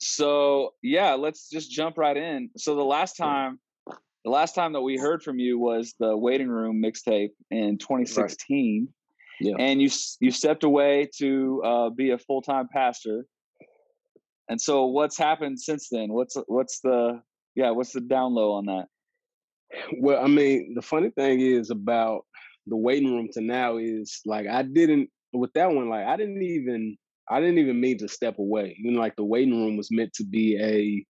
so yeah, let's just jump right in. So the last time, the last time that we heard from you was the waiting room mixtape in 2016. Right. Yeah. And you you stepped away to uh, be a full time pastor. And so, what's happened since then? What's what's the yeah? What's the down low on that? Well, I mean, the funny thing is about the waiting room to now is like I didn't with that one. Like I didn't even I didn't even mean to step away. You know, like the waiting room was meant to be a.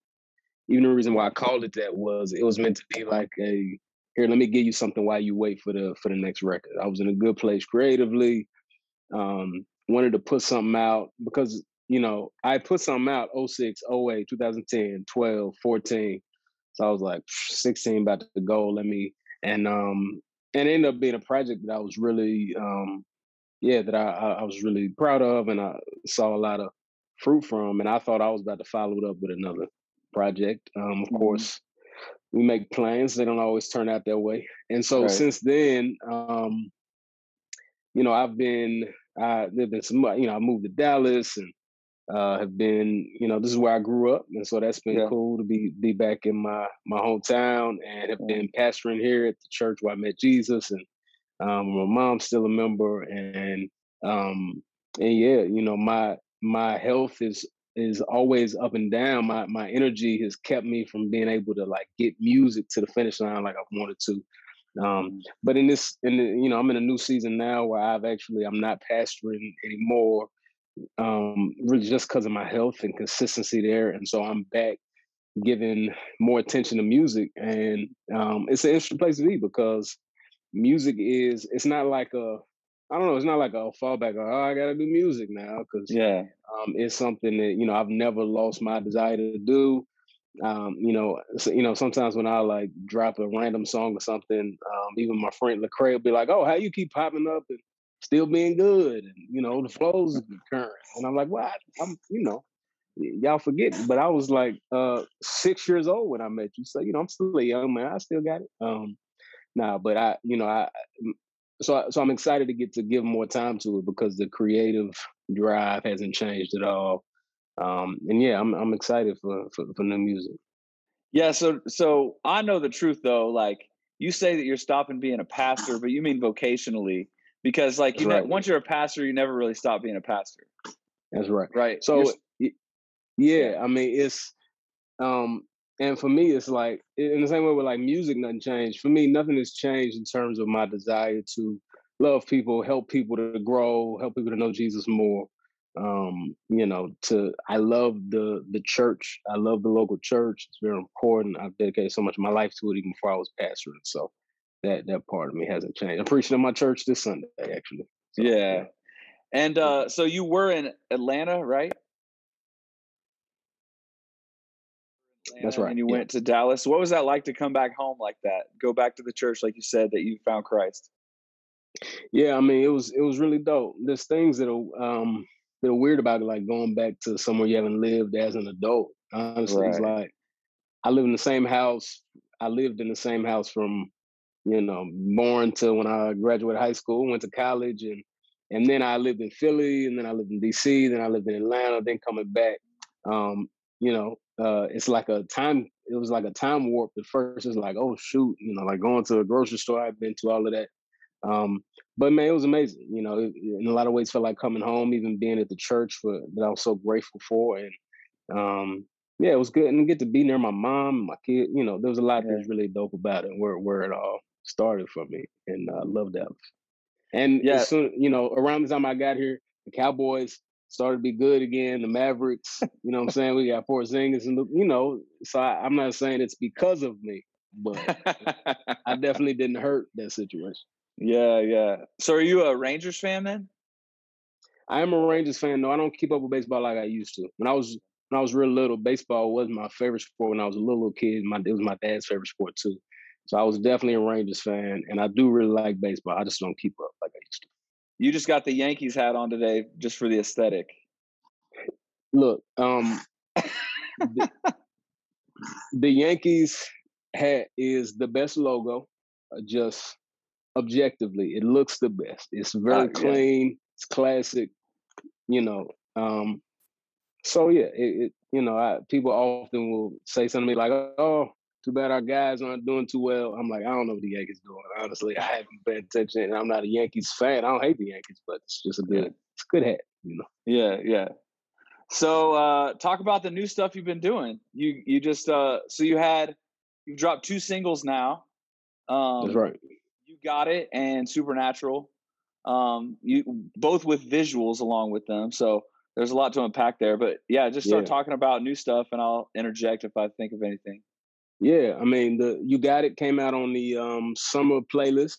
Even the reason why I called it that was it was meant to be like a here. Let me give you something while you wait for the for the next record. I was in a good place creatively. Um, wanted to put something out because you know I put something out 06, 08, 2010, 12, 14. So I was like 16 about to go. Let me and um and it ended up being a project that I was really um yeah, that I, I was really proud of and I saw a lot of fruit from. And I thought I was about to follow it up with another project. Um, of mm-hmm. course, we make plans; they don't always turn out that way. And so right. since then, um, you know, I've been I there've been some you know I moved to Dallas and uh, have been you know this is where I grew up, and so that's been yeah. cool to be be back in my my hometown and have been pastoring here at the church where I met Jesus and um, my mom's still a member, and um, and yeah, you know, my my health is is always up and down. My my energy has kept me from being able to like get music to the finish line like I wanted to. Um, mm. but in this, in the, you know, I'm in a new season now where I've actually I'm not pastoring anymore, um, really just because of my health and consistency there, and so I'm back giving more attention to music, and um, it's an interesting place to be because music is it's not like a I don't know, it's not like a fallback. Or, oh, I got to do music now because yeah, um, it's something that you know I've never lost my desire to do. Um, you know, so, you know, sometimes when I like drop a random song or something, um, even my friend Lecrae will be like, "Oh, how you keep popping up and still being good?" And you know, the flows current. And I'm like, "Well, I, I'm, you know, y'all forget." But I was like uh, six years old when I met you, so you know, I'm still a young man. I still got it. Um, now, but I, you know, I so so I'm excited to get to give more time to it because the creative drive hasn't changed at all. Um, and yeah, I'm I'm excited for, for for new music. Yeah, so so I know the truth though. Like you say that you're stopping being a pastor, but you mean vocationally because like you right. know, once you're a pastor, you never really stop being a pastor. That's right. Right. So yeah, I mean it's um and for me, it's like in the same way with like music, nothing changed. For me, nothing has changed in terms of my desire to love people, help people to grow, help people to know Jesus more. Um, you know, to I love the the church. I love the local church. It's very important. I've dedicated so much of my life to it even before I was pastoring. So that that part of me hasn't changed. I'm preaching in my church this Sunday, actually. So, yeah. yeah. And uh, so you were in Atlanta, right? That's right. And you yeah. went to Dallas. What was that like to come back home like that? Go back to the church, like you said, that you found Christ. Yeah, I mean, it was it was really dope. There's things that are um that are weird about it, like going back to somewhere you haven't lived as an adult. Honestly, right. it's like I live in the same house. I lived in the same house from you know born to when I graduated high school, went to college, and and then I lived in Philly, and then I lived in D.C., then I lived in Atlanta, then coming back. Um, you know, uh, it's like a time. It was like a time warp. At first, it's like, oh shoot, you know, like going to a grocery store. I've been to all of that. Um, but man, it was amazing. You know, it, in a lot of ways, felt like coming home. Even being at the church for that, I was so grateful for, and um, yeah, it was good and get to be near my mom, my kid. You know, there was a lot yeah. that's really dope about it. Where where it all started for me, and I uh, love that. And yeah, soon, you know, around the time I got here, the Cowboys started to be good again. The Mavericks, you know what I'm saying? We got Porzingis and, you know, so I, am not saying it's because of me, but I definitely didn't hurt that situation. Yeah, yeah. So are you a Rangers fan then? I am a Rangers fan. No, I don't keep up with baseball like I used to. When I was when I was real little, baseball was my favorite sport. When I was a little, little kid, my it was my dad's favorite sport too. So I was definitely a Rangers fan, and I do really like baseball. I just don't keep up like I used to. You just got the Yankees hat on today just for the aesthetic. Look, um, the, the, Yankees hat is the best logo. Uh, just objectively, it looks the best. It's very clean. It's classic. You know. Um, so yeah, it, it, you know, I, people often will say something to me like, "Oh, too bad our guys aren't doing too well." I'm like, I don't know what the Yankees doing. Honestly, I haven't paid attention, and I'm not a Yankees fan. I don't hate the Yankees, but it's just a good, it's a good hat, you know. Yeah, yeah. So, uh, talk about the new stuff you've been doing. You you just uh, so you had you've dropped two singles now. Um, That's right. You got it and Supernatural. Um, you both with visuals along with them. So there's a lot to unpack there. But yeah, just start yeah. talking about new stuff, and I'll interject if I think of anything. Yeah, I mean the you got it came out on the um, summer playlist,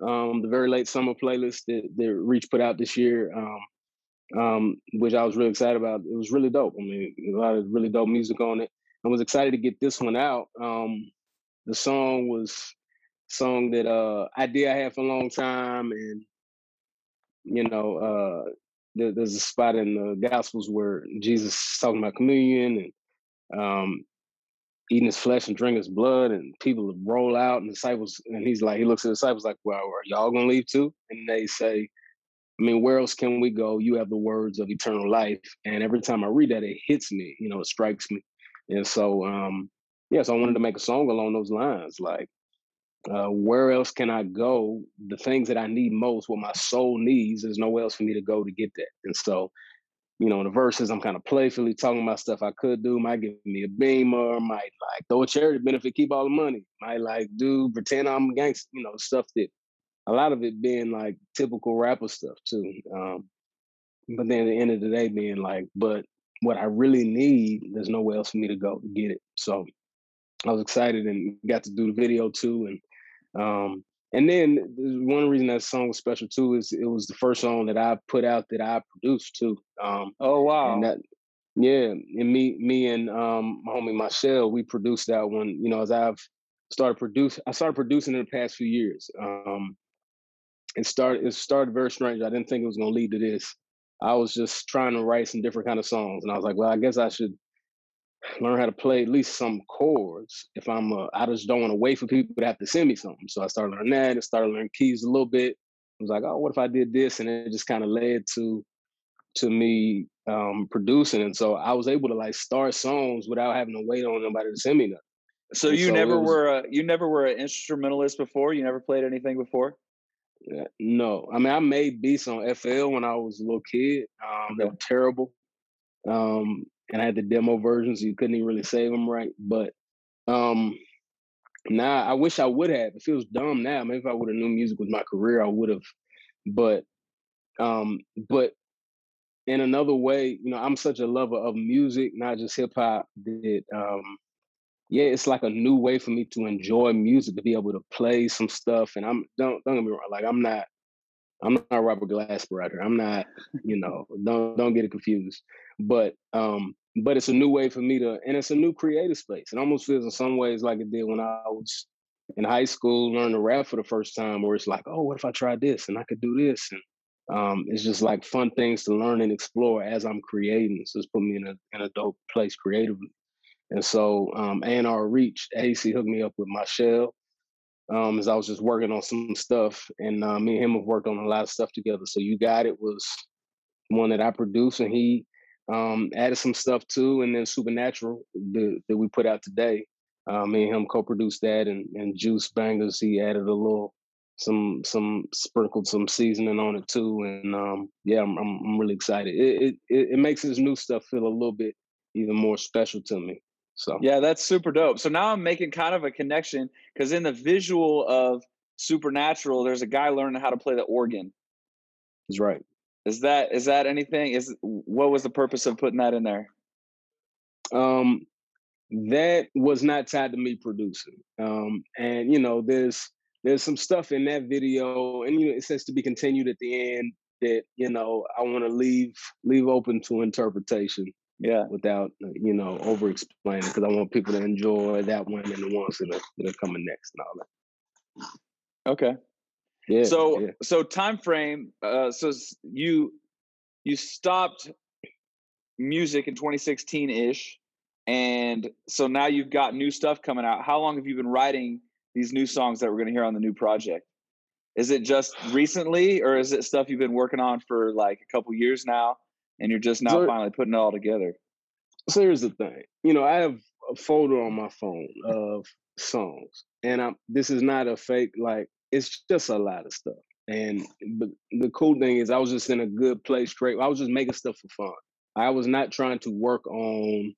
um, the very late summer playlist that, that Reach put out this year, um, um, which I was really excited about. It was really dope. I mean, a lot of really dope music on it. I was excited to get this one out. Um, the song was song that uh idea I had for a long time, and you know, uh, there, there's a spot in the Gospels where Jesus is talking about communion and um, eating his flesh and drinking his blood, and people roll out, and disciples, and he's like, he looks at the disciples like, "Well, are y'all gonna leave too?" And they say, "I mean, where else can we go? You have the words of eternal life." And every time I read that, it hits me. You know, it strikes me. And so, um, yeah, so I wanted to make a song along those lines, like uh, where else can I go? The things that I need most, what my soul needs, there's nowhere else for me to go to get that. And so, you know, in the verses, I'm kind of playfully talking about stuff I could do. Might give me a beamer, might like throw a charity benefit, keep all the money. Might like do pretend I'm a gangster, you know, stuff that a lot of it being like typical rapper stuff too. Um, but then at the end of the day, being like, but what I really need, there's nowhere else for me to go to get it. So I was excited and got to do the video too. And um, and then one reason that song was special too is it was the first song that I put out that I produced too. Um, oh wow! And that, yeah, and me, me and um, my homie Michelle, we produced that one. You know, as I've started produce, I started producing in the past few years. Um, it started, it started very strange. I didn't think it was going to lead to this. I was just trying to write some different kind of songs, and I was like, well, I guess I should learn how to play at least some chords. If I'm, a, I just don't want to wait for people to have to send me something. So I started learning that and started learning keys a little bit. I was like, oh, what if I did this? And it just kind of led to to me um, producing. And so I was able to like start songs without having to wait on nobody to send me nothing. So and you so never was, were a you never were an instrumentalist before. You never played anything before. Yeah, no, I mean I made beats on FL when I was a little kid. Um, okay. They were terrible. Um, and I had the demo version, so you couldn't even really save them right. But um now I wish I would have. It feels dumb now. Maybe if I would have knew music was my career, I would have. But um, but in another way, you know, I'm such a lover of music, not just hip hop, that um yeah, it's like a new way for me to enjoy music, to be able to play some stuff. And I'm don't don't get me wrong, like I'm not I'm not Robert Glasper out here. I'm not, you know, don't don't get it confused. But um, but it's a new way for me to, and it's a new creative space. It almost feels in some ways like it did when I was in high school, learning to rap for the first time, where it's like, oh, what if I tried this and I could do this, and um, it's just like fun things to learn and explore as I'm creating. So it's put me in a in a dope place creatively. And so um, A&R Reach, AC hooked me up with Michelle um, as I was just working on some stuff, and uh, me and him have worked on a lot of stuff together. So you got it was one that I produced, and he um, added some stuff too, and then Supernatural that, that we put out today. Uh, me and him co-produced that, and, and Juice Bangers he added a little some some sprinkled some seasoning on it too, and um, yeah, I'm, I'm, I'm really excited. It, it it makes his new stuff feel a little bit even more special to me. So yeah, that's super dope. So now I'm making kind of a connection because in the visual of Supernatural, there's a guy learning how to play the organ. He's right. Is that is that anything? Is what was the purpose of putting that in there? Um, that was not tied to me producing. Um, and you know, there's there's some stuff in that video, and you know, it says to be continued at the end that you know I want to leave leave open to interpretation. Yeah, without uh, you know over explaining because I want people to enjoy that one and the ones that are, that are coming next and all that. Okay. Yeah. So yeah. so time frame. Uh, so you you stopped music in 2016 ish, and so now you've got new stuff coming out. How long have you been writing these new songs that we're going to hear on the new project? Is it just recently, or is it stuff you've been working on for like a couple years now, and you're just now so, finally putting it all together? so here's the thing. You know, I have a folder on my phone of songs, and I'm. This is not a fake. Like it's just a lot of stuff. And but the cool thing is, I was just in a good place. Straight. I was just making stuff for fun. I was not trying to work on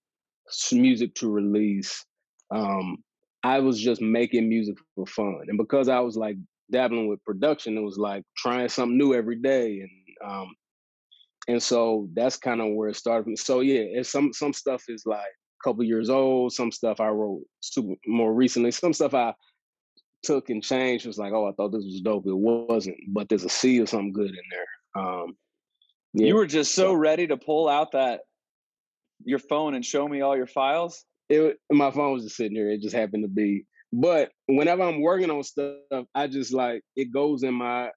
music to release. Um, I was just making music for fun, and because I was like dabbling with production, it was like trying something new every day, and um, and so that's kind of where it started. So yeah, it's some some stuff is like a couple years old. Some stuff I wrote super more recently. Some stuff I took and changed. Was like, oh, I thought this was dope. It wasn't, but there's a seed of something good in there. Um, yeah. You were just so ready to pull out that your phone and show me all your files. It my phone was just sitting here. It just happened to be. But whenever I'm working on stuff, I just like it goes in my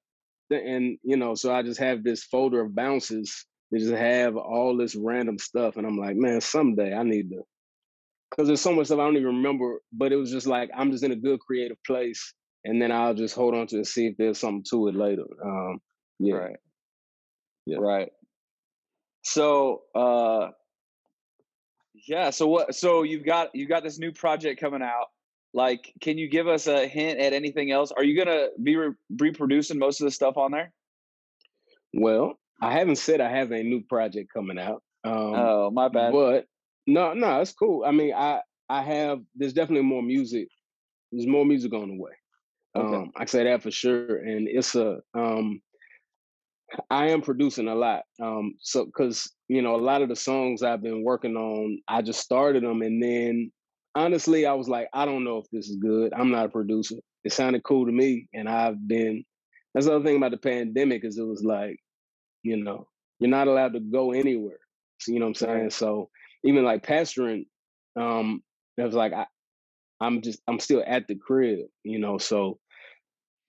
and you know, so I just have this folder of bounces that just have all this random stuff, and I'm like, man, someday I need to, because there's so much stuff I don't even remember. But it was just like I'm just in a good creative place, and then I'll just hold on to it and see if there's something to it later. Um, yeah. Right. Yeah. Right. So, uh, yeah. So what? So you've got you've got this new project coming out. Like, can you give us a hint at anything else? Are you gonna be re- reproducing most of the stuff on there? Well, I haven't said I have a new project coming out. Um, oh, my bad. But no, no, it's cool. I mean, I I have. There's definitely more music. There's more music on the way. Okay. Um, I say that for sure, and it's a. Um, I am producing a lot. Um, so because you know a lot of the songs I've been working on, I just started them, and then honestly, I was like, I don't know if this is good. I'm not a producer. It sounded cool to me, and I've been. That's the other thing about the pandemic is it was like, you know, you're not allowed to go anywhere. So, you know what I'm saying? So even like pastoring, um, it was like I, I'm just I'm still at the crib, you know. So,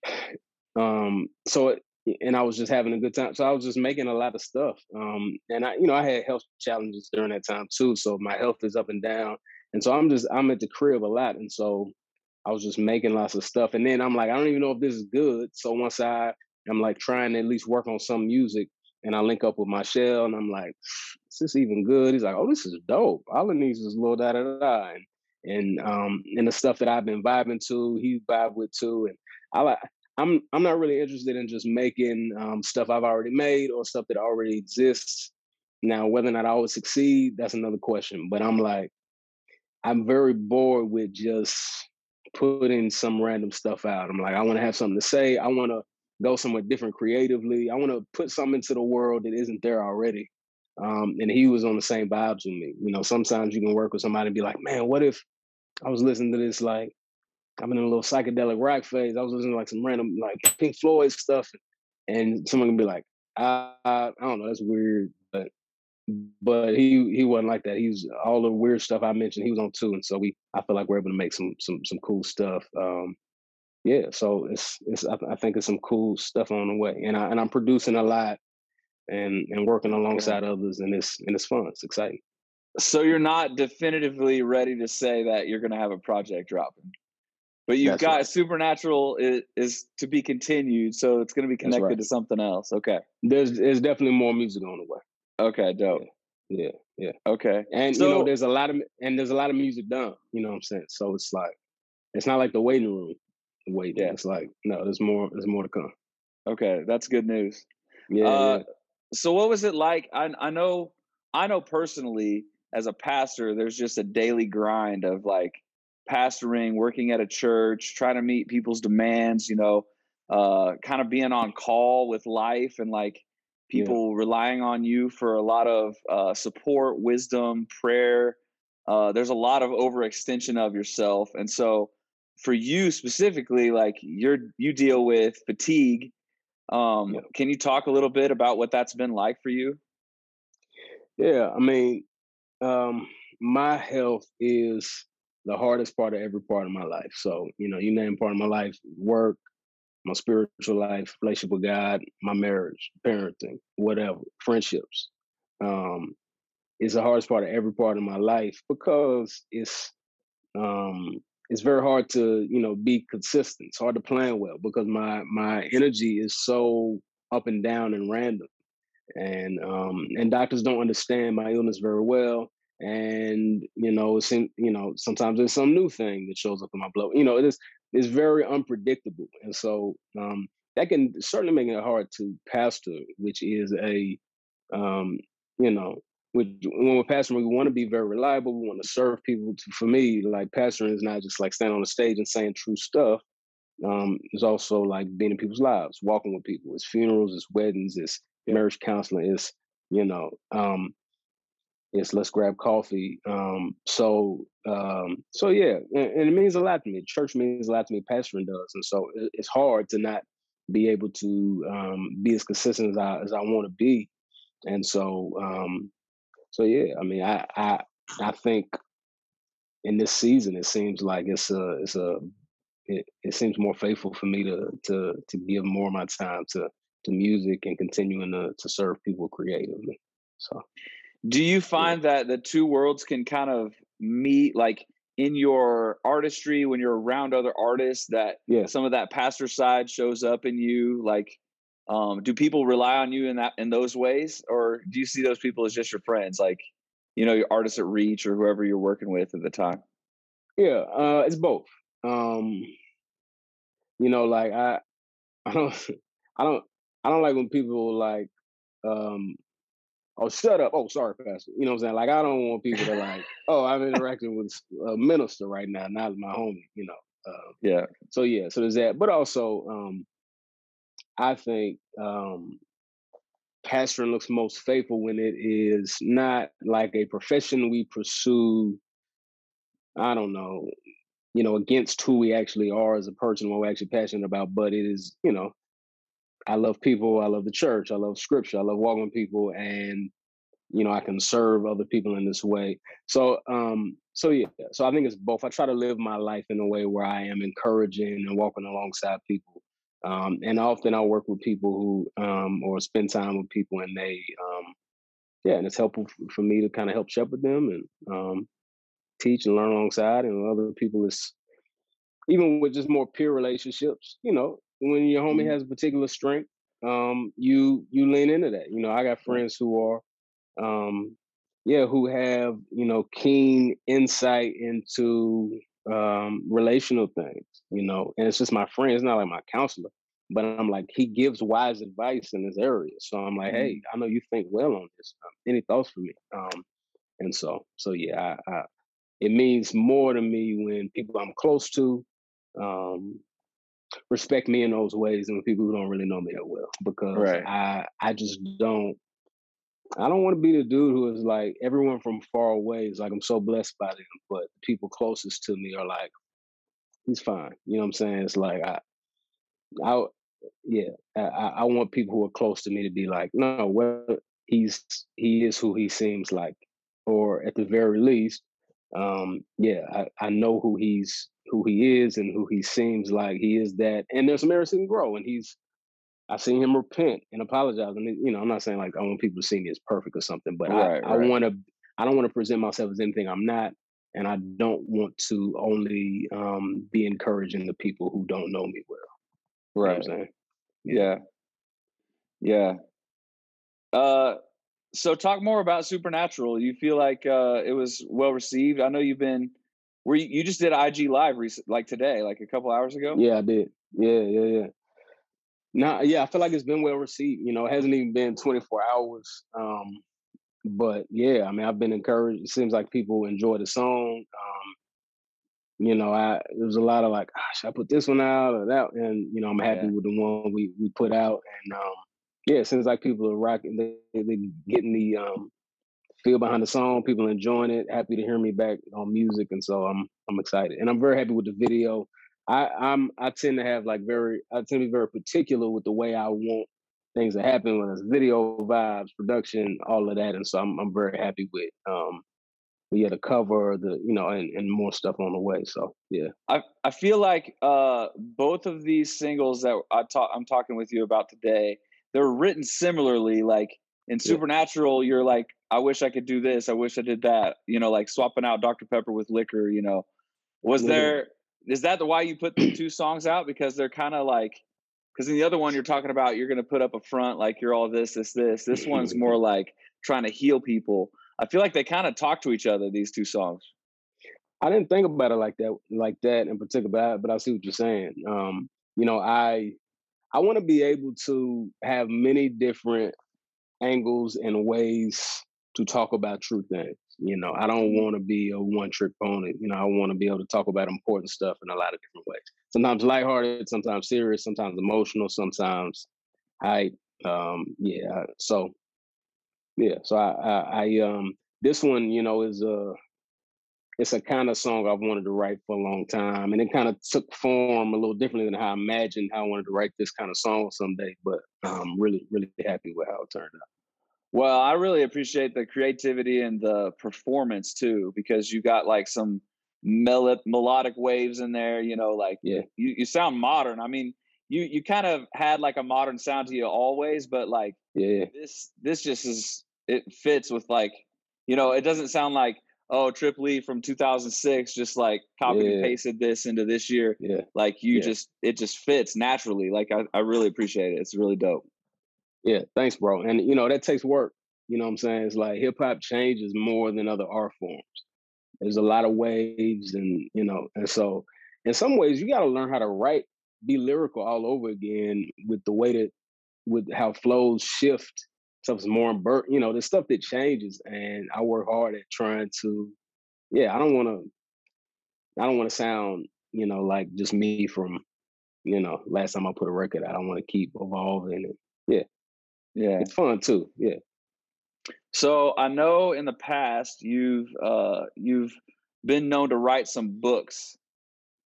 um, so it, and I was just having a good time. So I was just making a lot of stuff. Um, and I, you know, I had health challenges during that time too. So my health is up and down. And so I'm just I'm at the crib a lot, and so I was just making lots of stuff. And then I'm like, I don't even know if this is good. So once I I'm like trying to at least work on some music, and I link up with Michelle, and I'm like, this even good? He's like, oh, this is dope. All it needs is little da da da, and and um and the stuff that I've been vibing to, he vibe with too, and I like. I'm I'm not really interested in just making um, stuff I've already made or stuff that already exists. Now, whether or not I always succeed, that's another question. But I'm like, I'm very bored with just putting some random stuff out. I'm like, I want to have something to say. I want to go somewhere different creatively. I want to put something into the world that isn't there already. Um, and he was on the same vibes with me. You know, sometimes you can work with somebody and be like, man, what if I was listening to this like I'm in a little psychedelic rock phase. I was listening to like some random like Pink Floyd stuff, and someone can be like, I, I, I don't know, that's weird, but but he he wasn't like that. He's all the weird stuff I mentioned. He was on too, and so we I feel like we're able to make some some some cool stuff. Um, yeah, so it's it's I, I think it's some cool stuff on the way, and I and I'm producing a lot, and and working alongside yeah. others, and it's and it's fun. It's exciting. So you're not definitively ready to say that you're going to have a project dropping, but you've That's got right. Supernatural is, is, to be continued, so it's going to be connected right. to something else. Okay. There's there's definitely more music on the way. Okay, dope. Yeah, yeah. Okay. And so, you know, there's a lot of and there's a lot of music done. You know what I'm saying? So it's like it's not like the waiting room waiting. Yeah. It's like no, there's more. There's more to come. Okay, that's good news. Yeah, uh, yeah. So what was it like? I I know I know personally as a pastor, there's just a daily grind of like pastoring, working at a church, trying to meet people's demands. You know, uh, kind of being on call with life and like people yeah. relying on you for a lot of uh, support, wisdom, prayer. Uh, there's a lot of overextension of yourself, and so for you specifically, like you're you deal with fatigue. Um, yeah. Can you talk a little bit about what that's been like for you? Yeah, I mean, um, my health is the hardest part of every part of my life. So, you know, you name part of my life, work, my spiritual life, relationship with God, my marriage, parenting, whatever, friendships. Um, it's the hardest part of every part of my life because it's um it's very hard to, you know, be consistent. It's hard to plan well because my my energy is so up and down and random. And um and doctors don't understand my illness very well. and you know, it's in, you know, sometimes there's some new thing that shows up in my blood. You know, it is it's very unpredictable, and so um, that can certainly make it hard to pastor, which is a um, you know, when we're pastoring, we want to be very reliable. We want to serve people. To, for me, like pastoring is not just like standing on the stage and saying true stuff. Um, it's also like being in people's lives, walking with people. It's funerals, it's weddings, it's marriage counseling, it's you know, um, it's let's grab coffee. Um, so um, so yeah, and, and, it means a lot to me. Church means a lot to me. Pastoring does, and so it, it's hard to not be able to um, be as consistent as I as I want to be. And so um, so yeah, I mean, I I I think in this season it seems like it's a it's a it, it seems more faithful for me to to to give more of my time to to music and continuing to to serve people creatively. So do you find yeah. that the two worlds can kind of meet like in your artistry when you're around other artists that yeah. some of that pastor side shows up in you like um, do people rely on you in that in those ways? Or do you see those people as just your friends like you know your artists at reach or whoever you're working with at the time? Yeah uh, it's both. Um, you know like i i don't i don't i don't like when people like um oh shut up. Oh sorry pastor. You know what i'm saying? Like i don't want people to like oh i'm interacting with a minister right now not my homie you know uh, yeah. so yeah so there's that. But also um I think um, pastoring looks most faithful when it is not like a profession we pursue. I don't know, you know, against who we actually are as a person, what we're actually passionate about. But it is, you know, I love people. I love the church. I love scripture. I love walking with people, and you know, I can serve other people in this way. So, um, so yeah. So I think it's both. I try to live my life in a way where I am encouraging and walking alongside people um, and often I'll work with people who, um, or spend time with people, and they, um, yeah, and it's helpful for me to kind of help shepherd them and um, teach and learn alongside. And other people is even with just more peer relationships. You know, when your homie mm-hmm. has a particular strength, um, you you lean into that. You know, I got friends who are, um, yeah, who have you know keen insight into um, relational things, you know, and it's just my friend. It's not like my counselor, but I'm like, he gives wise advice in this area. So I'm like, hey, mm-hmm. I know you think well on this. Um, any thoughts for me? Um, and so, so yeah, I, I, it means more to me when people I'm close to um, respect me in those ways than people who don't really know me that well, because right. I, I just don't I don't want to be the dude who is like everyone from far away is like I'm so blessed by them, but people closest to me are like, he's fine. You know what I'm saying? It's like I, I, yeah, I, I want people who are close to me to be like, no, well, he's he is who he seems like, or at the very least, um, yeah, I, I know who he's who he is and who he seems like he is that, and there's some areas he can grow, and he's I've seen him repent and apologize. And you know, I'm not saying like I want people to see me as perfect or something, but right, I, I want to. I don't want to present myself as anything I'm not, and I don't want to only um, be encouraging the people who don't know me well. Right. You know yeah. Yeah. Uh, so talk more about Supernatural. You feel like uh, it was well received. I know you've been. Were you, you just did IG live recent, like today, like a couple hours ago? Yeah, I did. Yeah, yeah, yeah. Nah, yeah, I feel like it's been well received. You know, it hasn't even been 24 hours. Um, but yeah, I mean, I've been encouraged. It seems like people enjoy the song. Um, you know, I there was a lot of like, ah, should I put this one out or that? And you know, I'm happy yeah. with the one we we put out. And um, yeah, it seems like people are rocking. They they getting the um, feel behind the song. People enjoying it. Happy to hear me back on music, and so I'm I'm excited. And I'm very happy with the video. I, I'm I tend to have like very I tend to be very particular with the way I want things to happen when it's video vibes, production, all of that. And so I'm I'm very happy with um yeah, the cover, the you know, and, and more stuff on the way. So yeah. I I feel like uh both of these singles that I talk I'm talking with you about today, they're written similarly. Like in Supernatural, yeah. you're like, I wish I could do this, I wish I did that, you know, like swapping out Dr. Pepper with liquor, you know. Was yeah. there is that the why you put the two songs out because they're kind of like because in the other one you're talking about you're going to put up a front like you're all this this this this one's more like trying to heal people I feel like they kind of talk to each other. These two songs. I didn't think about it like that, like that in particular, but I, but I see what you're saying. Um, you know, I I want to be able to have many different angles and ways to talk about true things. You know, I don't mm-hmm. want to be a one trick pony. You know, I want to be able to talk about important stuff in a lot of different ways. Sometimes lighthearted, sometimes serious, sometimes emotional, sometimes I um yeah. So yeah, so I I, I um this one, you know, is a it's a kind of song I've wanted to write for a long time, and it kind of took form a little differently than how I imagined how I wanted to write this kind of song someday. But I'm really, really happy with how it turned out. Well, I really appreciate the creativity and the performance too, because you got like some mel- melodic waves in there. You know, like yeah, you, you sound modern. I mean, you you kind of had like a modern sound to you always, but like yeah, this this just is it fits with like you know it doesn't sound like oh, Trip Lee from 2006 just like copied yeah. and pasted this into this year. Yeah. Like you yeah. just, it just fits naturally. Like I, I really appreciate it. It's really dope. Yeah. Thanks, bro. And, you know, that takes work. You know what I'm saying? It's like hip hop changes more than other art forms. There's a lot of waves and, you know, and so in some ways you got to learn how to write, be lyrical all over again with the way that, with how flows shift stuff's more bur- you know, the stuff that changes and I work hard at trying to yeah, I don't wanna I don't wanna sound, you know, like just me from, you know, last time I put a record out. I to keep evolving and yeah. Yeah. It's fun too. Yeah. So I know in the past you've uh you've been known to write some books.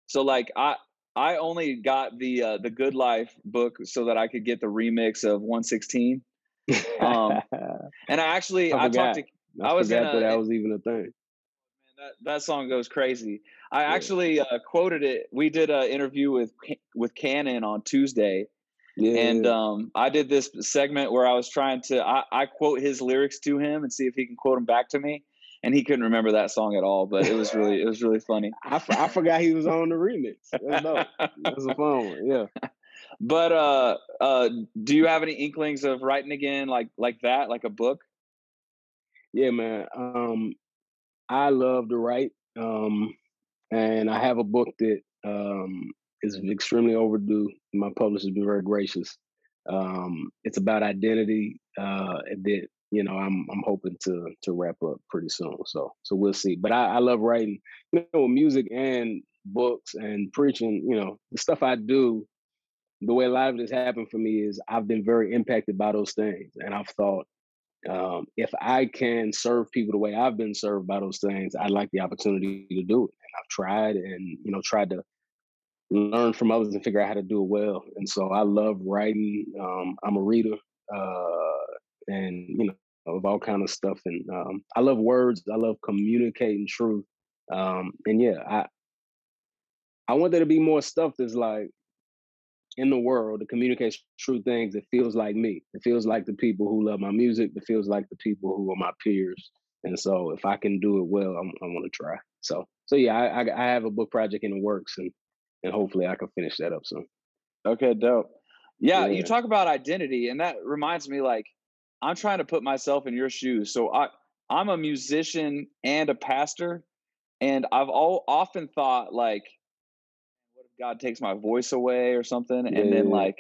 So like I I only got the uh, the Good Life book so that I could get the remix of 116 um, and I actually I, I talked to I, I was in a, that, that was even a thing. That that song goes crazy. I yeah. actually uh, quoted it. We did an interview with with Canon on Tuesday, yeah. and um, I did this segment where I was trying to I, I quote his lyrics to him and see if he can quote them back to me and he couldn't remember that song at all. But it was really, it was really funny. I, I forgot he was on the remix. That was a fun one. Yeah. But uh, uh, do you have any inklings of writing again, like like that, like a book? Yeah, man. Um, I love to write, um, and I have a book that um, is extremely overdue. My publisher's been very gracious. Um, it's about identity uh, that you know I'm I'm hoping to to wrap up pretty soon. So so we'll see. But I, I love writing, you know, music and books and preaching. You know, the stuff I do the way a lot of this happened for me is I've been very impacted by those things. And I've thought, um, if I can serve people the way I've been served by those things, I'd like the opportunity to do it. And I've tried and, you know, tried to learn from others and figure out how to do it well. And so I love writing. Um, I'm a reader uh, and, you know, of all kind of stuff. And um, I love words. I love communicating truth. Um, and yeah, I, I want there to be more stuff that's like, in the world to communicate true things it feels like me it feels like the people who love my music it feels like the people who are my peers and so if i can do it well I'm, i want to try so so yeah I, I, I have a book project in the works and and hopefully i can finish that up soon. Okay dope. Yeah, yeah. you talk about identity and that reminds me like i'm trying to put myself in your shoes so i i'm a musician and a pastor and i've all often thought like God takes my voice away or something, yeah, and then like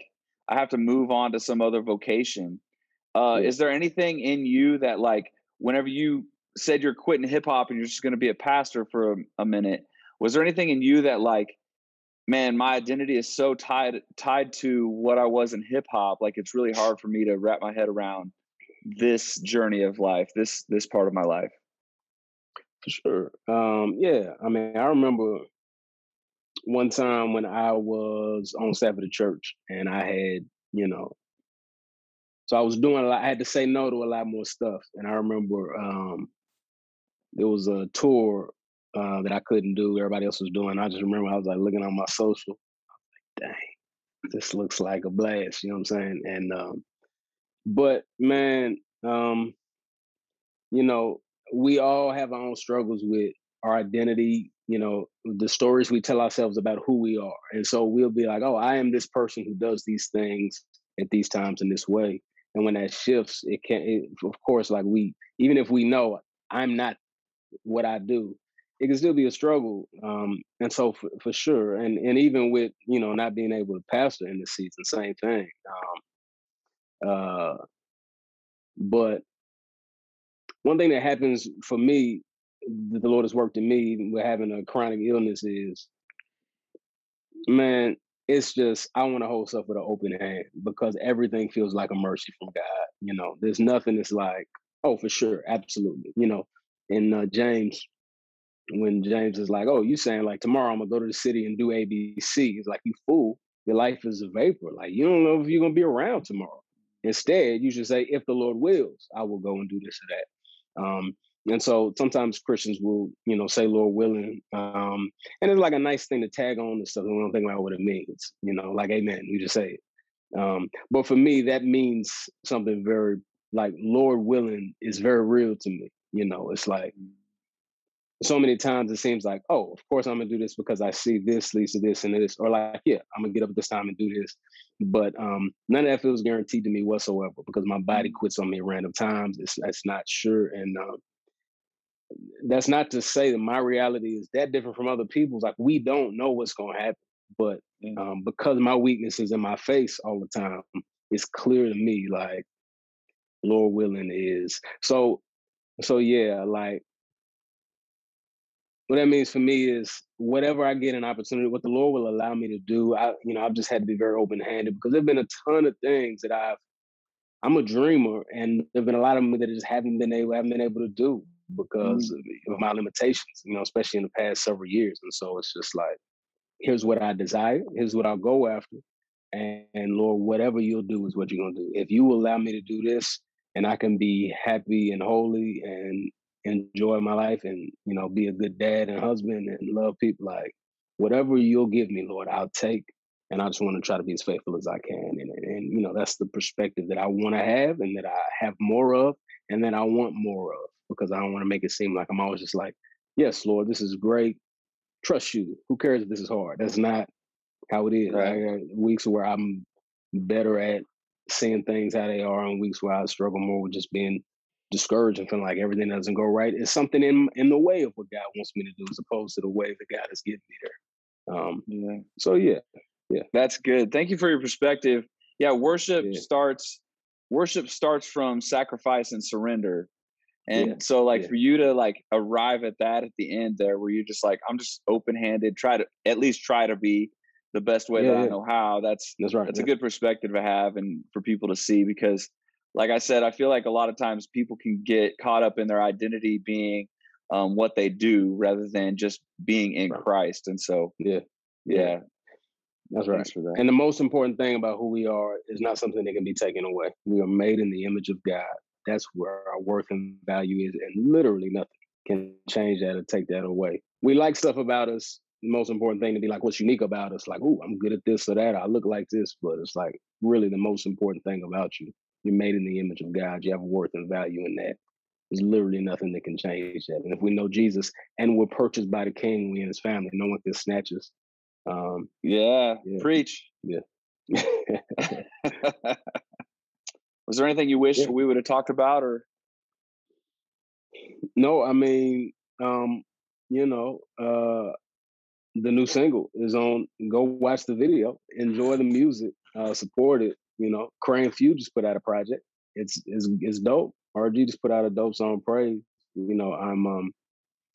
I have to move on to some other vocation. Uh, yeah. Is there anything in you that like whenever you said you're quitting hip hop and you're just going to be a pastor for a, a, minute, was there anything in you that like, man, my identity is so tied tied to what I was in hip hop, like it's really hard for me to wrap my head around this journey of life, this this part of my life. For sure. Um, yeah, I mean, I remember one time when I was on staff of the church and I had, you know, so I was doing a lot, I had to say no to a lot more stuff. And I remember um there was a tour uh, that I couldn't do, everybody else was doing. I just remember I was like looking on my social, like, dang, this looks like a blast, you know what I'm saying? And um, but man, um, you know, we all have our own struggles with our identity you know the stories we tell ourselves about who we are and so we'll be like oh i am this person who does these things at these times in this way and when that shifts it can it, of course like we even if we know I'm not what I do, it can still be a struggle. Um, and so for, for sure, and and even with you know not being able to pastor in the season, same thing. Um, uh, but one thing that happens for me, that the Lord has worked in me with having a chronic illness is, man, it's just I want to hold stuff with an open hand because everything feels like a mercy from God. You know, there's nothing that's like, oh, for sure, absolutely. You know, in uh, James, when James is like, oh, you saying like tomorrow I'm gonna go to the city and do ABC? He's like, you fool, your life is a vapor. Like you don't know if you're gonna be around tomorrow. Instead, you should say, if the Lord wills, I will go and do this or that. Um, and so sometimes Christians will, you know, say Lord willing. Um, and it's like a nice thing to tag on and stuff. We don't think about what it means, you know, like amen. You just say it. Um, but for me, that means something very like Lord willing is very real to me. You know, it's like so many times it seems like, oh, of course I'm gonna do this because I see this leads to this and this, or like, yeah, I'm gonna get up at this time and do this. But um, none of that feels guaranteed to me whatsoever because my body mm. quits on me at random times. It's it's not sure, and um, that's not to say that my reality is that different from other people's. Like we don't know what's gonna happen, but um, because my weakness is in my face all the time, it's clear to me. Like Lord willing is so. So yeah, like what that means for me is whatever I get an opportunity, what the Lord will allow me to do, I you know I've just had to be very open handed because there've been a ton of things that I've I'm a dreamer and there've been a lot of them that I just haven't been able haven't been able to do because mm. of my limitations, you know, especially in the past several years. And so it's just like, here's what I desire, here's what I'll go after. And, and Lord, whatever you'll do is what you're gonna do. If you allow me to do this and I can be happy and holy and enjoy my life and you know be a good dad and husband and love people like whatever you'll give me lord i'll take and i just want to try to be as faithful as i can and, and you know that's the perspective that i want to have and that i have more of and that i want more of because i don't want to make it seem like i'm always just like yes lord this is great trust you who cares if this is hard that's not how it is right. I, uh, weeks where i'm better at seeing things how they are and weeks where i struggle more with just being discouraged and feeling like everything doesn't go right is something in in the way of what God wants me to do, as opposed to the way that God is getting me there. Um, yeah. So yeah, yeah, that's good. Thank you for your perspective. Yeah, worship yeah. starts. Worship starts from sacrifice and surrender, and yeah. so like yeah. for you to like arrive at that at the end there, where you're just like, I'm just open handed. Try to at least try to be the best way that I know how. That's that's right. That's a good perspective to have and for people to see because like I said, I feel like a lot of times people can get caught up in their identity being um, what they do rather than just being in right. Christ. And so, yeah, yeah, that's right. For that. And the most important thing about who we are is not something that can be taken away. We are made in the image of God. That's where our worth and value is, and literally nothing can change that or take that away. We like stuff about us. The most important thing to be like, what's unique about us? Like, oh, I'm good at this or that. I look like this, but it's like really the most important thing about you you're made in the image of God. You have worth and value in that. There's literally nothing that can change that. And if we know Jesus and we're purchased by the King, we and His family, no one can snatch us. Um, yeah, yeah, preach. Yeah. Was there anything you wish yeah. we would have talked about, or? No, I mean, um, you know, uh, the new single is on. Go watch the video, enjoy the music, uh, support it. You know, 1K Phew just put out a project. It's it's it's dope. RG just put out a dope song, Praise. You know, I'm um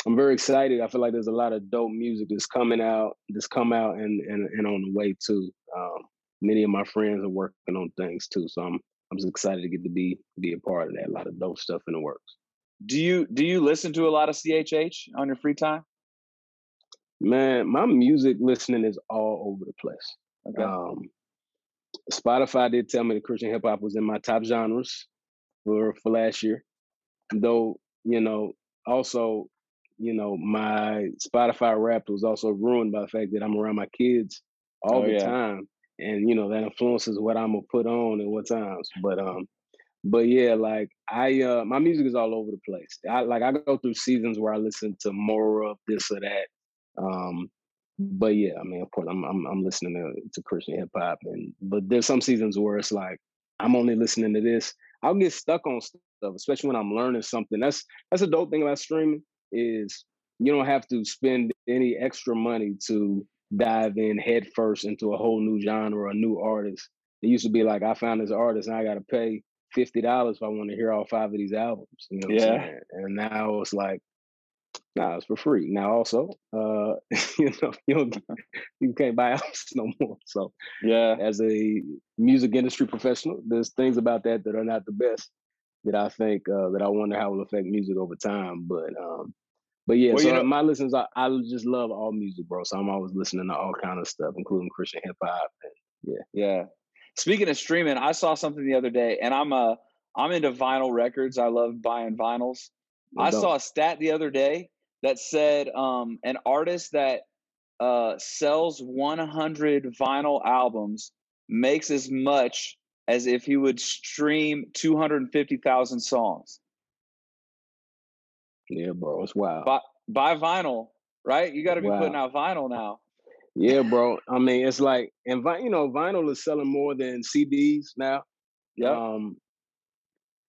I'm very excited. I feel like there's a lot of dope music that's coming out, that's come out and and, and on the way too. Um, many of my friends are working on things too, so I'm I'm just excited to get to be be a part of that. A lot of dope stuff in the works. Do you do you listen to a lot of CHH on your free time? Man, my music listening is all over the place. Okay. Um, Spotify did tell me that Christian hip hop was in my top genres for for last year. Though, you know, also, you know, my Spotify rap was also ruined by the fact that I'm around my kids all oh, the yeah. time. And, you know, that influences what I'm gonna put on and what times. But um, but yeah, like I uh my music is all over the place. I like I go through seasons where I listen to more of this or that. Um, but yeah, I mean, of course, I'm I'm, I'm listening to, to Christian hip hop, and but there's some seasons where it's like I'm only listening to this. I'll get stuck on stuff, especially when I'm learning something. That's that's a dope thing about streaming is you don't have to spend any extra money to dive in headfirst into a whole new genre or a new artist. It used to be like I found this artist and I got to pay fifty dollars if I want to hear all five of these albums. You know, yeah. And now it's like, nah, it's for free. Now also, uh, you know, you don't, you can't buy albums no more. So yeah, as a music industry professional, there's things about that that are not the best. That I think uh, that I wonder how will affect music over time. But um, but yeah, well, so you know, my listens, I, I just love all music, bro. So I'm always listening to all kind of stuff, including Christian hip hop. Yeah, yeah. Speaking of streaming, I saw something the other day, and I'm a I'm into vinyl records. I love buying vinyls. I saw a stat the other day that said um, an artist that uh, sells 100 vinyl albums makes as much as if he would stream 250,000 songs. Yeah, bro, it's wild. Buy, buy vinyl, right? You got to be wow. putting out vinyl now. Yeah, bro. I mean, it's like, and you know, vinyl is selling more than CDs now. Yeah. Um,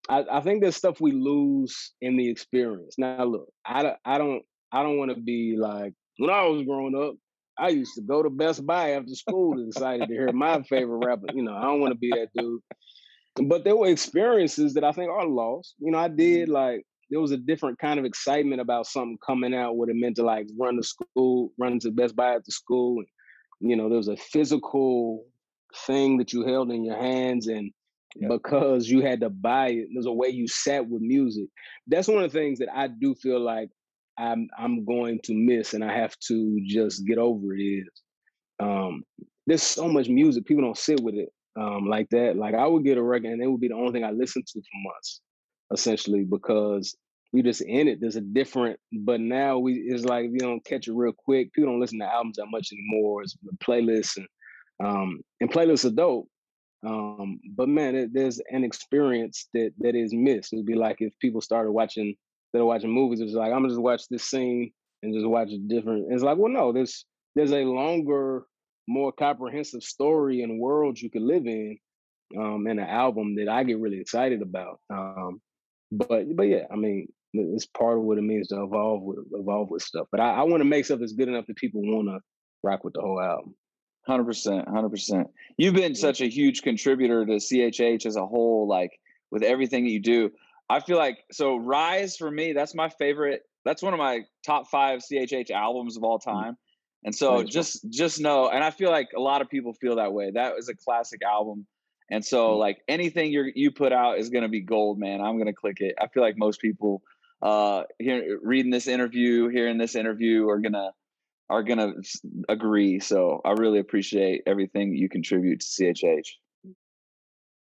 I, I think there's stuff we lose in the experience. Now, look, I, I don't, I don't want to be like when I was growing up. I used to go to Best Buy after school and decided to hear my favorite rapper. You know, I don't want to be that dude. But there were experiences that I think are lost. You know, I did mm-hmm. like there was a different kind of excitement about something coming out what it meant to like run to school, run to Best Buy after school. And, you know, there was a physical thing that you held in your hands and because you had to buy it, there's a way you sat with music. That's one of the things that I do feel like I'm I'm going to miss and I have to just get over it is um there's so much music, people don't sit with it um like that. Like I would get a record and it would be the only thing I listened to for months essentially because you just in it. There's a different, but now we it's like if you don't catch it real quick, people don't listen to albums that much anymore. It's the playlists and um and playlists are dope. Um, but man, it, there's an experience that that is missed. It'd be like if people started watching instead of watching movies, it's like I'm gonna just watch this scene and just watch a different. It's like, well, no, there's there's a longer, more comprehensive story and world you could live in um, in an album that I get really excited about. Um, but but yeah, I mean, it's part of what it means to evolve with evolve with stuff. But I, I want to make stuff that's good enough that people want to rock with the whole album. Hundred percent, hundred percent. You've been yeah. such a huge contributor to CHH as a whole, like with everything that you do. I feel like so Rise for me, that's my favorite. That's one of my top five CHH albums of all mm. time. And so just just know, and I feel like a lot of people feel that way. That was a classic album. And so mm. like anything you you put out is gonna be gold, man. I'm gonna click it. I feel like most people uh here reading this interview, hearing this interview are gonna are gonna agree. So I really appreciate everything you contribute to CHH.